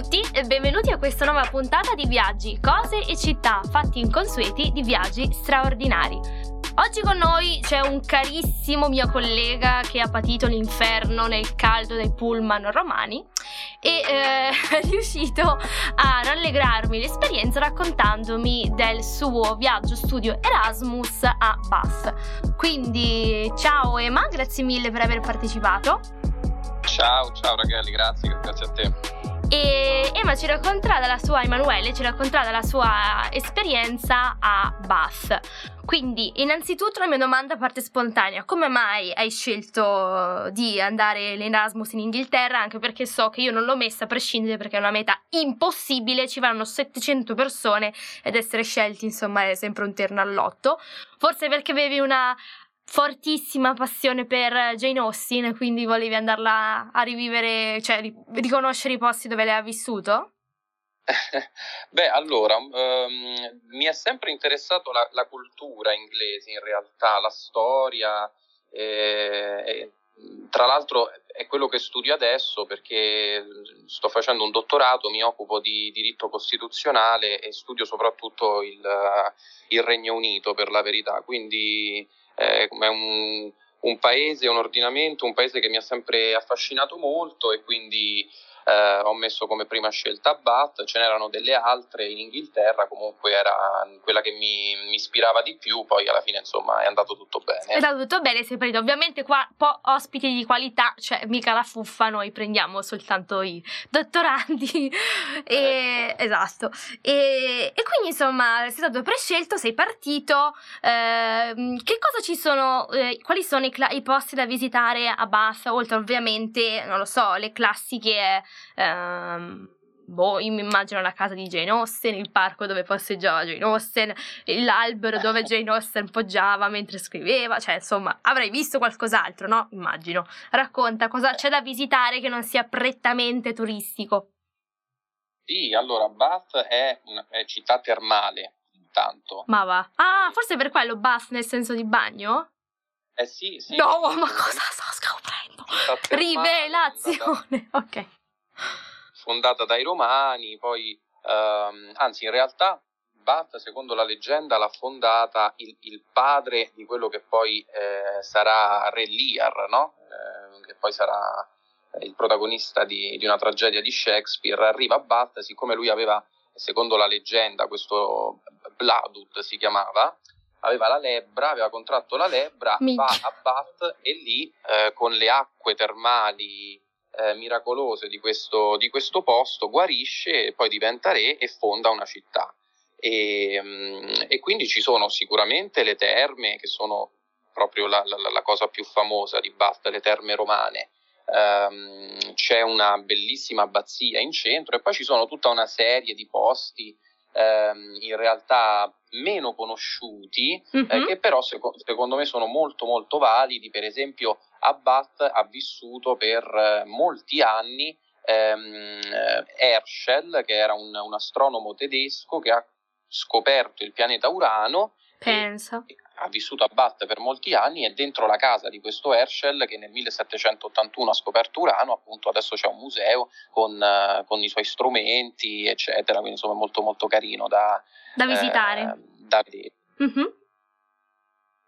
tutti e benvenuti a questa nuova puntata di Viaggi, cose e città, fatti inconsueti di viaggi straordinari. Oggi con noi c'è un carissimo mio collega che ha patito l'inferno nel caldo dei pullman romani e eh, è riuscito a rallegrarmi l'esperienza raccontandomi del suo viaggio studio Erasmus a Bath. Quindi ciao Emma, grazie mille per aver partecipato. Ciao, ciao ragazzi, grazie, grazie a te. E Emma ci racconterà della sua, Emanuele ci racconterà della sua esperienza a Bath. Quindi, innanzitutto la mia domanda parte spontanea: come mai hai scelto di andare in Erasmus in Inghilterra? Anche perché so che io non l'ho messa a prescindere perché è una meta impossibile, ci vanno 700 persone ed essere scelti, insomma, è sempre un terno all'otto. Forse perché avevi una fortissima passione per Jane Austen, quindi volevi andarla a rivivere, cioè riconoscere i posti dove lei ha vissuto? Beh, allora, um, mi è sempre interessato la, la, cultura inglese in realtà, la storia, e, e, tra l'altro è quello che studio adesso perché sto facendo un dottorato, mi occupo di diritto costituzionale e studio soprattutto il, il Regno Unito per la verità, quindi eh, è un, un paese, un ordinamento, un paese che mi ha sempre affascinato molto e quindi eh, ho messo come prima scelta Bath, ce n'erano delle altre in Inghilterra, comunque era quella che mi, mi ispirava di più, poi alla fine insomma è andato tutto bene. È andato tutto bene, sei partito. Ovviamente qua po- ospiti di qualità, cioè mica la fuffa, noi prendiamo soltanto i dottorandi. e, ecco. Esatto. E, e, quindi insomma sei stato prescelto, sei partito. Eh, che cosa ci sono, eh, quali sono i, cla- i, posti da visitare a Bath, oltre ovviamente, non lo so, le classiche ehm, boh, io mi immagino la casa di Jane Austen, il parco dove passeggiava Jane Austen, l'albero dove Jane Austen poggiava mentre scriveva, cioè insomma avrai visto qualcos'altro, no? Immagino. Racconta cosa c'è da visitare che non sia prettamente turistico. Sì, allora Bath è, una, è città termale, intanto. Ma va. Ah, forse per quello Bath nel senso di bagno? Eh sì, sì. No, ma cosa sto scoprendo? Rivelazione, ok fondata dai Romani, poi ehm, anzi in realtà Bath, secondo la leggenda, l'ha fondata il, il padre di quello che poi eh, sarà Re Lear, no? eh, che poi sarà il protagonista di, di, una tragedia di Shakespeare, arriva a Bath, siccome lui aveva, secondo la leggenda, questo Bladud si chiamava, aveva la lebbra, aveva contratto la lebbra, Mica. va a Bath e lì eh, con le acque termali eh, miracolose di questo, di questo, posto, guarisce poi diventa re e fonda una città. E, mm, e quindi ci sono sicuramente le terme, che sono proprio la, la, la cosa più famosa di Bath, le terme romane. Um, c'è una bellissima abbazia in centro e poi ci sono tutta una serie di posti um, in realtà meno conosciuti mm-hmm. eh, che però seco- secondo me sono molto molto validi per esempio Abbat ha vissuto per eh, molti anni ehm, eh, Herschel, che era un, un, astronomo tedesco che ha scoperto il pianeta Urano. Pensa. Ha vissuto a Bath per molti anni e dentro la casa di questo Herschel che nel 1781 ha scoperto Urano, appunto adesso c'è un museo con, uh, con i suoi strumenti, eccetera, quindi insomma è molto molto carino da, da visitare. Eh, da vedere. Mm-hmm.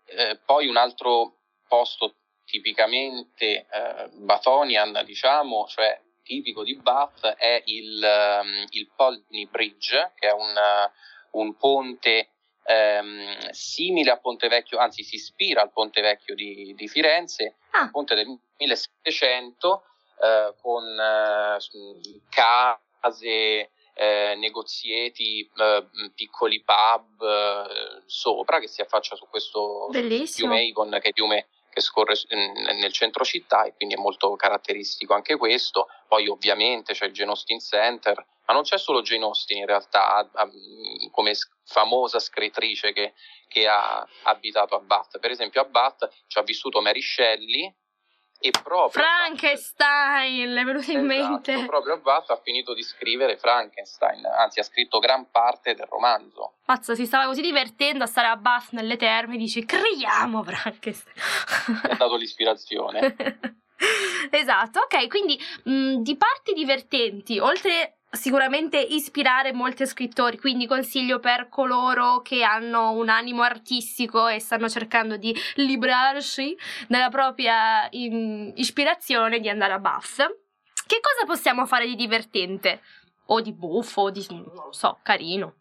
Eh, poi un altro posto tipicamente eh, Bathonian, diciamo, cioè tipico di Bath, è il, um, il Polney Bridge, che è un, uh, un ponte um, simile a Ponte Vecchio, anzi si ispira al Ponte Vecchio di, di Firenze, ah. un ponte del 1700 uh, con uh, case, eh, negozieti, eh, piccoli pub eh, sopra che si affaccia su questo Bellissimo. fiume Avon che è fiume che scorre nel centro città e quindi è molto caratteristico anche questo. Poi ovviamente c'è il Jane Austen Center, ma non c'è solo Jane Austen in realtà come famosa scrittrice che, che ha abitato a Bath. Per esempio a Bath ci ha vissuto Mary Shelley, e proprio Frankenstein, è venuto in esatto, mente. Proprio Bath ha finito di scrivere Frankenstein, anzi ha scritto gran parte del romanzo. Pazzo, si stava così divertendo a stare a Bath nelle terme, dice creiamo Frankenstein. ha dato l'ispirazione. esatto, ok, quindi mh, di parti divertenti, oltre sicuramente ispirare molti scrittori, quindi consiglio per coloro che hanno un animo artistico e stanno cercando di librarsi della propria in, ispirazione di andare a Bath. Che cosa possiamo fare di divertente? O di buffo, o di, non lo so, carino?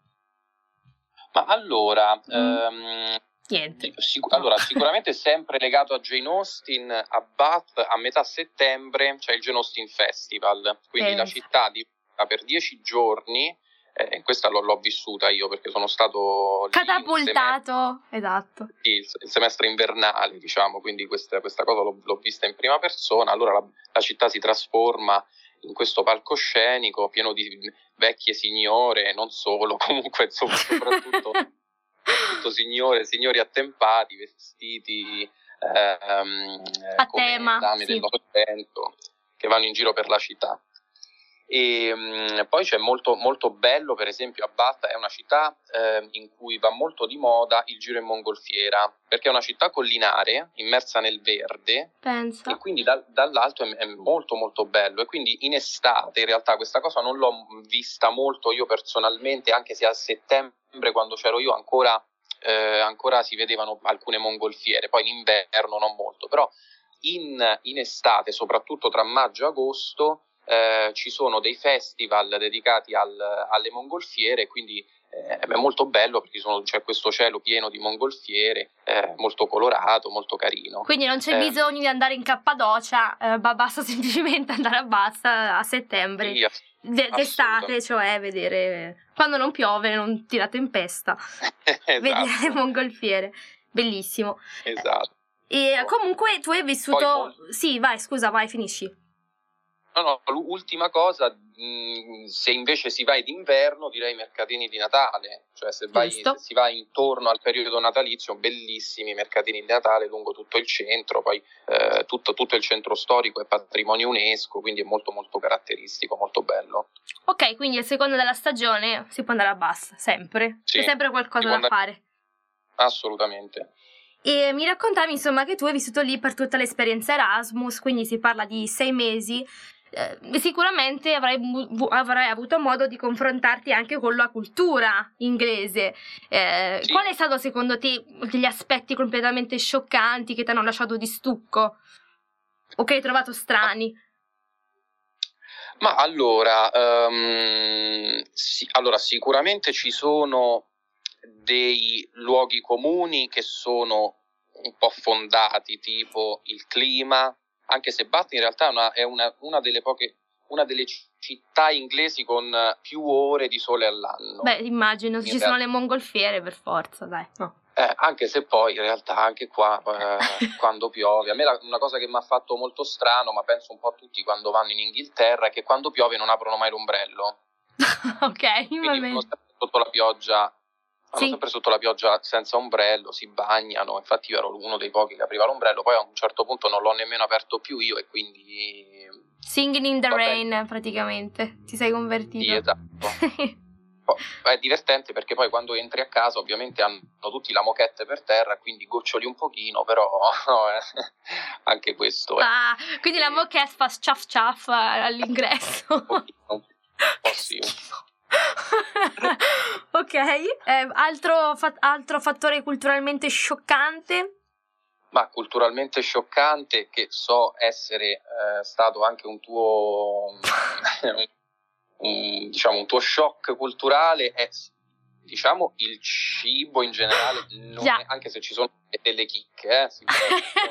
Ma allora, mm. ehm, Niente. Sic- allora, sicuramente sempre legato a Jane Austen, a Bath, a metà settembre c'è il Jane Austen Festival, quindi Pensa. la città di per dieci giorni, eh, questa l'ho, l'ho, vissuta io perché sono stato catapultato, esatto. Il, il, semestre invernale, diciamo, quindi questa, questa cosa l'ho, l'ho, vista in prima persona. Allora la, la città si trasforma in questo palcoscenico pieno di vecchie signore, non solo, comunque insomma, soprattutto, soprattutto signore, signori attempati, vestiti ehm, a tema, dame sì. dell'Ottocento che vanno in giro per la città. E mh, poi c'è molto, molto bello, per esempio, a Batta è una città eh, in cui va molto di moda il giro in mongolfiera, perché è una città collinare, immersa nel verde, Penso. e quindi da, dall'alto è, è, molto molto bello. E quindi in estate, in realtà, questa cosa non l'ho vista molto io personalmente, anche se a settembre, quando c'ero io, ancora, eh, ancora si vedevano alcune mongolfiere, poi in inverno non molto, però in, in estate, soprattutto tra maggio e agosto, eh, ci sono dei festival dedicati al, alle mongolfiere, quindi eh, è molto bello perché sono, c'è questo cielo pieno di mongolfiere, eh, molto colorato, molto carino. Quindi non c'è eh, bisogno di andare in Cappadocia, eh, basta semplicemente andare a Bassa a settembre. Sì, d'estate, cioè vedere quando non piove, non tira tempesta, esatto. vedere mongolfiere, bellissimo. Esatto. E comunque tu hai vissuto. Poi, sì, vai, scusa, vai, finisci. No, l'ultima cosa, se invece si va d'inverno, direi mercatini di Natale, cioè se, vai, se, si va intorno al periodo natalizio, bellissimi mercatini di Natale lungo tutto il centro, poi eh, tutto, tutto, il centro storico è patrimonio UNESCO, quindi è molto molto caratteristico, molto bello. Ok, quindi a seconda della stagione si può andare a bassa, sempre, sì, c'è sempre qualcosa da andare... fare. Assolutamente. E mi raccontavi insomma che tu hai vissuto lì per tutta l'esperienza Erasmus, quindi si parla di sei mesi eh, sicuramente avrai, avrai, avuto modo di confrontarti anche con la cultura inglese. Eh, sì. Qual è stato secondo te degli aspetti completamente scioccanti che ti hanno lasciato di stucco o che hai trovato strani? Ma allora, um, sì, allora sicuramente ci sono dei luoghi comuni che sono un po' fondati, tipo il clima, anche se Bath in realtà è, una, è una, una, delle poche, una delle città inglesi con più ore di sole all'anno. Beh, immagino, ci realtà. sono le mongolfiere per forza, dai. No. Eh, anche se poi in realtà anche qua eh, quando piove, a me la, una cosa che mi ha fatto molto strano, ma penso un po' a tutti quando vanno in Inghilterra, è che quando piove non aprono mai l'ombrello. ok, Quindi sotto la pioggia vanno sì. sempre sotto la pioggia senza ombrello, si bagnano, infatti io ero uno dei pochi che apriva l'ombrello, poi a un certo punto non l'ho nemmeno aperto più io e quindi... Singing in the Vabbè. rain praticamente, ti sei convertito. Sì, esatto. è divertente perché poi quando entri a casa ovviamente hanno tutti la moquette per terra, quindi goccioli un pochino, però eh, anche questo è. Ah, quindi la moquette fa ciaf ciaf all'ingresso. un po', un po sì. ok, eh, altro, fa- altro fattore culturalmente scioccante? Ma culturalmente scioccante, che so essere eh, stato anche un tuo, un, diciamo, un tuo shock culturale, è diciamo il cibo in generale, è, anche se ci sono delle chicche, eh,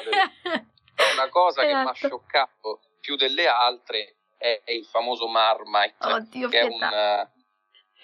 delle, una cosa esatto. che mi ha scioccato più delle altre è, è il famoso Marmite, Oddio, che pietà. è un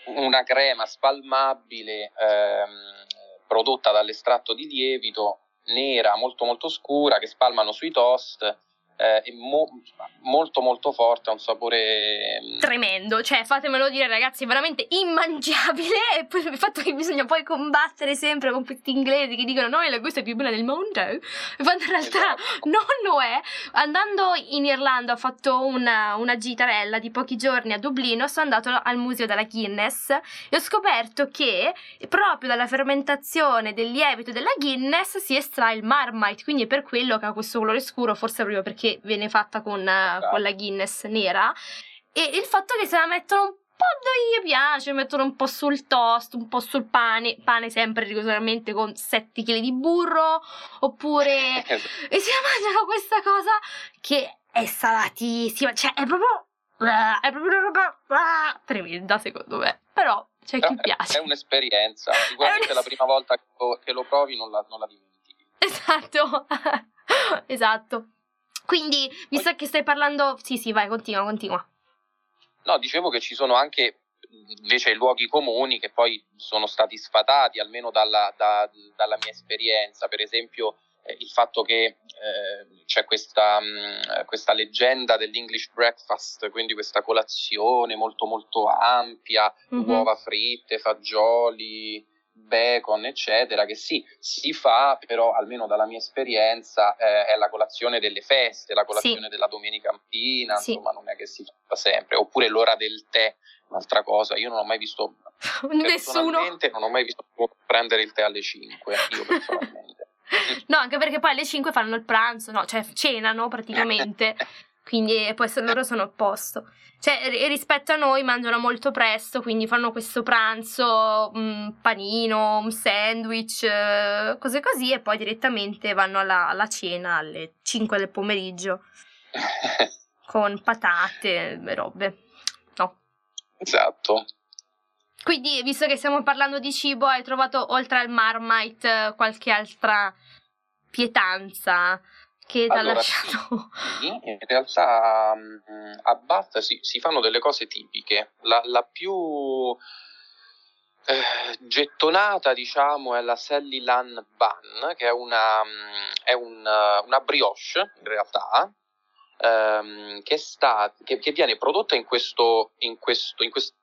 una crema spalmabile ehm, prodotta dall'estratto di lievito nera molto molto scura che spalmano sui toast è mo- molto molto forte, ha un sapore mm, tremendo, cioè fatemelo dire ragazzi, veramente immangiabile e poi il fatto che bisogna poi combattere sempre con questi inglesi che dicono no, la gusto è più buona del mondo, quando in realtà esatto. non lo è. Andando in Irlanda ho fatto una, una gitarella di pochi giorni a Dublino, sono andato al museo della Guinness e ho scoperto che proprio dalla fermentazione del lievito della Guinness si estrae il Marmite, quindi è per quello che ha questo colore scuro, forse proprio perché che viene fatta con, esatto. con la Guinness nera e il fatto che se la mettono un po' gli piace, mettono un po' sul toast, un po' sul pane, pane sempre rigorosamente con 7 kg di burro, oppure Esatto. e si mangiano questa cosa che è salatissima, cioè è proprio è proprio una roba ah, tremenda secondo me, però c'è Però chi è- piace. È un'esperienza, sicuramente la prima volta che lo, che lo provi non la, non la dimentichi. Esatto, esatto. Quindi, visto che stai parlando, sì, sì, vai, continua, continua. No, dicevo che ci sono anche invece luoghi comuni che poi sono stati sfatati, almeno dalla, da- dalla mia esperienza. Per esempio, eh, il fatto che eh, c'è questa, mh, questa leggenda dell'English breakfast, quindi questa colazione molto molto ampia, Mhm. uova fritte, fagioli, bacon, eccetera, che sì, si fa, però almeno dalla mia esperienza eh, è la colazione delle feste, la colazione della domenica mattina, Sì. insomma non è che si fa sempre, oppure l'ora del tè, un'altra cosa, io non ho mai visto, Nessuno. personalmente, non ho mai visto prendere il tè alle 5, io personalmente. No, anche perché poi alle 5 fanno il pranzo, no, cioè cenano praticamente. Quindi poi se loro sono opposto. Cioè, ri- rispetto a noi mangiano molto presto, quindi fanno questo pranzo, un panino, un sandwich, eh, cose così, e poi direttamente vanno alla, alla cena alle 5 del pomeriggio con patate e robe. No. esatto. Quindi, visto che stiamo parlando di cibo, hai trovato oltre al Marmite eh, qualche altra pietanza che ti ha Allora, lasciato? Sì, in realtà mh, a Bath si, si fanno delle cose tipiche. La, la più eh, gettonata, diciamo, è la Sally Lan Bun, che è una, mh, è un, eh, una brioche, in realtà, ehm, che, sta, che, che viene prodotta in questo, in questo, in questo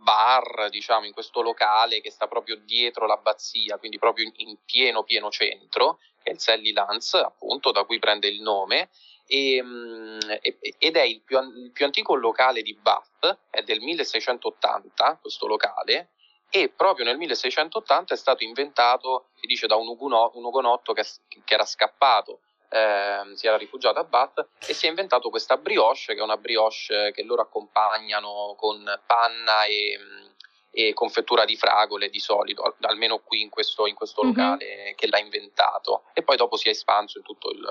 bar, diciamo, in questo locale che sta proprio dietro l'abbazia, quindi proprio in, pieno, pieno centro, che è il Sally Lance, appunto, da cui prende il nome, e, mm, ed è il più, il più antico locale di Bath, è del 1680 questo locale, e proprio nel 1680 è stato inventato, si dice, da un, un ugonotto che, che era scappato, ehm, si era rifugiato a Bath e si è inventato questa brioche, che è una brioche che loro accompagnano con panna e, mm, e confettura di fragole di solito, al- almeno qui in questo, in questo Mhm. locale che l'ha inventato, e poi dopo si è espanso in tutto il,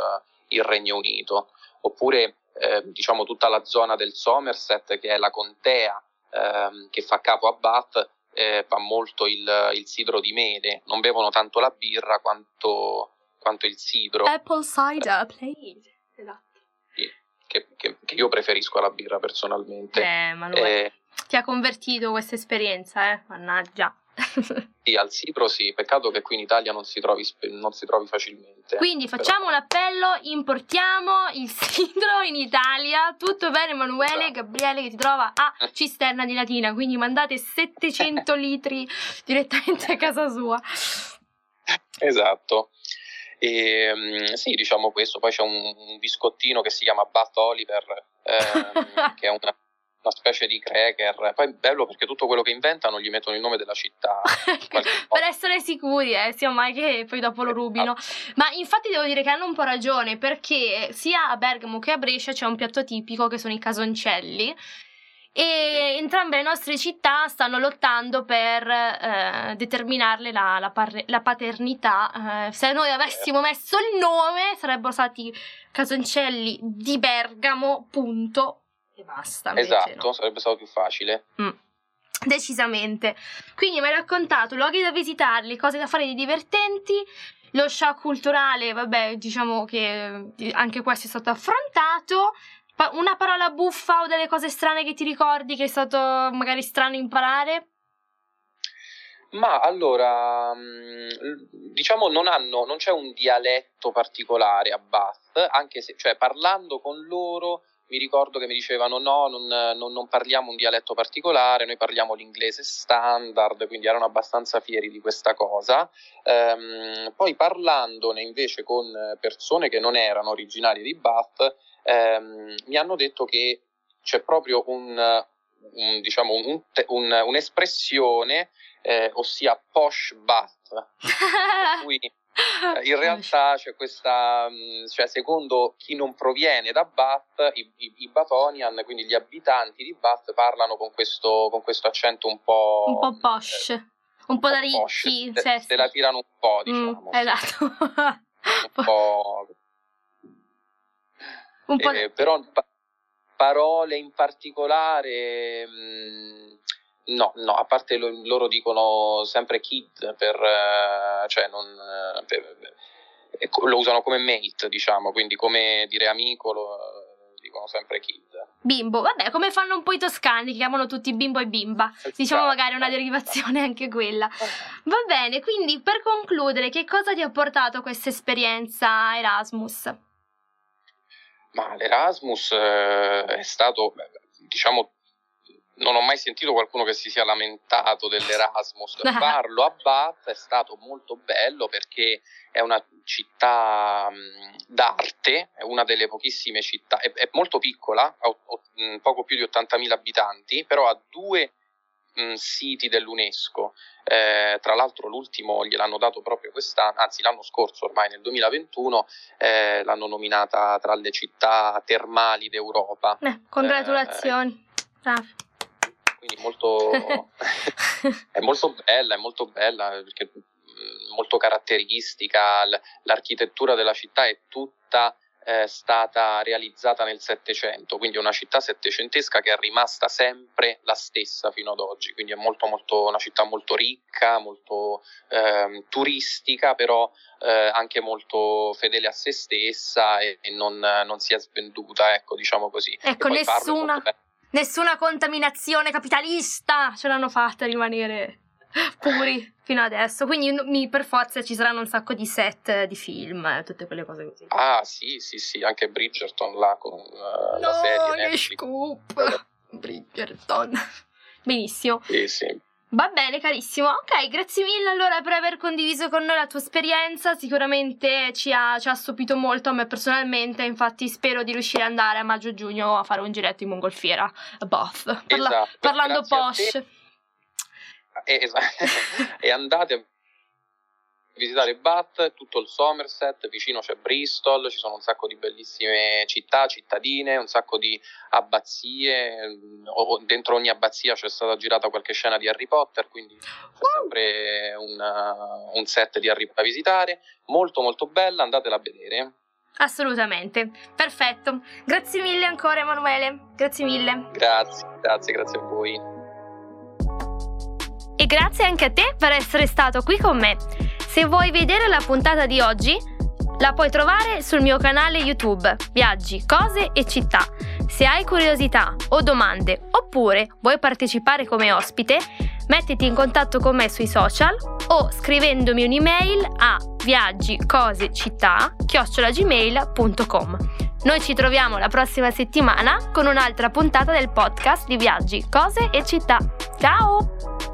il Regno Unito. Oppure eh, diciamo tutta la zona del Somerset, che è la contea ehm, che fa capo a Bath, eh, fa molto il, il sidro di mele, non bevono tanto la birra quanto, quanto il sidro, Apple cider, please. Esatto. che, che- che io preferisco alla birra personalmente. Eh, Manuele, Eh, ti ha convertito questa esperienza, eh? Mannaggia. sì, al sidro sì, peccato che qui in Italia non si trovi, non si trovi facilmente. Quindi facciamo un appello, importiamo il sidro in Italia. Tutto bene, Emanuele, Esatto. Gabriele che ti trova a Cisterna di Latina. Quindi mandate 700 litri direttamente a casa sua. Esatto. E, mm, sì, diciamo questo. Poi c'è un, un biscottino che si chiama Bath Oliver, ehm, che è una, una specie di cracker. Poi è bello perché tutto quello che inventano gli mettono il nome della città. Per essere sicuri, eh, sia mai che poi dopo lo rubino. Ma infatti devo dire che hanno un po' ragione perché sia a Bergamo che a Brescia c'è un piatto tipico che sono i casoncelli. E entrambe le nostre città stanno lottando per eh, determinarle la, la par- la paternità. Eh, se noi avessimo messo il nome, sarebbero stati casoncelli di Bergamo, punto. E basta. Esatto, no. sarebbe stato più facile. Decisamente. Quindi mi hai raccontato luoghi da visitarli, cose da fare di divertenti. Lo shock culturale, vabbè, diciamo che anche questo è stato affrontato. Pa- una parola buffa o delle cose strane che ti ricordi che è stato magari strano imparare? Ma allora, mh, diciamo, non, hanno, non c'è un dialetto particolare a Bath, anche se, cioè, parlando con loro, mi ricordo che mi dicevano no, non, non- non parliamo un dialetto particolare, noi parliamo l'inglese standard, quindi erano abbastanza fieri di questa cosa. Ehm, poi parlandone invece con persone che non erano originarie di Bath, ehm, mi hanno detto che c'è proprio un, un, diciamo, un- un- un'espressione eh, ossia posh bath, cui Eh, in realtà c'è questa, mm, cioè secondo chi non proviene da Bath, i, i, i Batonian, quindi gli abitanti di Bath, parlano con questo, con questo accento un po'... Un po' posh, eh, un po' da ricchi. Se, se, se, la tirano un po', mm, diciamo. Mm, esatto. un po'... Un po eh, però parole in particolare... Mh, mm, No, no, a parte lo, loro dicono sempre kid per, eh, cioè non, eh, per, eh, lo usano come mate, diciamo, quindi come dire amico lo dicono sempre kid. Bimbo, vabbè, come fanno un po' i toscani, che chiamano tutti bimbo e bimba. Esatto. Diciamo magari una derivazione anche quella. Va bene, quindi per concludere, che cosa ti ha portato questa esperienza Erasmus? Ma l'Erasmus eh, è stato, diciamo, non ho mai sentito qualcuno che si sia lamentato dell'Erasmus. Farlo a Bath è stato molto bello perché è una città d'arte, è una delle pochissime città, è, è molto piccola, ha poco più di 80.000 abitanti, però ha due mh, siti dell'UNESCO. Eh, tra l'altro l'ultimo gliel'hanno dato proprio quest'anno, anzi l'anno scorso ormai nel 2021 eh, l'hanno nominata tra le città termali d'Europa. Eh, congratulazioni. Eh, quindi molto, è molto bella, è molto bella perché molto caratteristica, l'architettura della città è tutta eh, stata realizzata nel Settecento, quindi è una città settecentesca che è rimasta sempre la stessa fino ad oggi, quindi è molto, molto, una città molto ricca, molto eh, turistica, però eh, anche molto fedele a se stessa e, e non, non, si è svenduta, ecco, diciamo così. Ecco, nessuna Nessuna contaminazione capitalista ce l'hanno fatta rimanere puri fino adesso. Quindi mi, per forza ci saranno un sacco di set di film, e tutte quelle cose così. Ah, sì, sì, sì, anche Bridgerton là con uh, no, la serie. No, scoop! Bridgerton. Benissimo. Sì, sì. Va bene, carissimo. Ok, grazie mille allora per aver condiviso con noi la tua esperienza. Sicuramente ci ha, ci ha stupito molto a me personalmente. Infatti, spero di riuscire ad andare a maggio-giugno a fare un giretto in mongolfiera Bath. Parla- esatto, parlando posh. Esatto. e andate a visitare Bath, tutto il Somerset, vicino c'è Bristol, ci sono un sacco di bellissime città, cittadine, un sacco di abbazie, dentro ogni abbazia c'è stata girata qualche scena di Harry Potter, quindi c'è sempre un, un set di Harry da visitare, molto molto bella, andatela a vedere. Assolutamente, perfetto. Grazie mille ancora Emanuele, grazie mille. Grazie, grazie, grazie a voi. E grazie anche a te per essere stato qui con me. Se vuoi vedere la puntata di oggi, la puoi trovare sul mio canale YouTube Viaggi, cose e città. Se hai curiosità o domande oppure vuoi partecipare come ospite, mettiti in contatto con me sui social o scrivendomi un'email a viaggicosecittà@gmail.com. Noi ci troviamo la prossima settimana con un'altra puntata del podcast di Viaggi, cose e città. Ciao!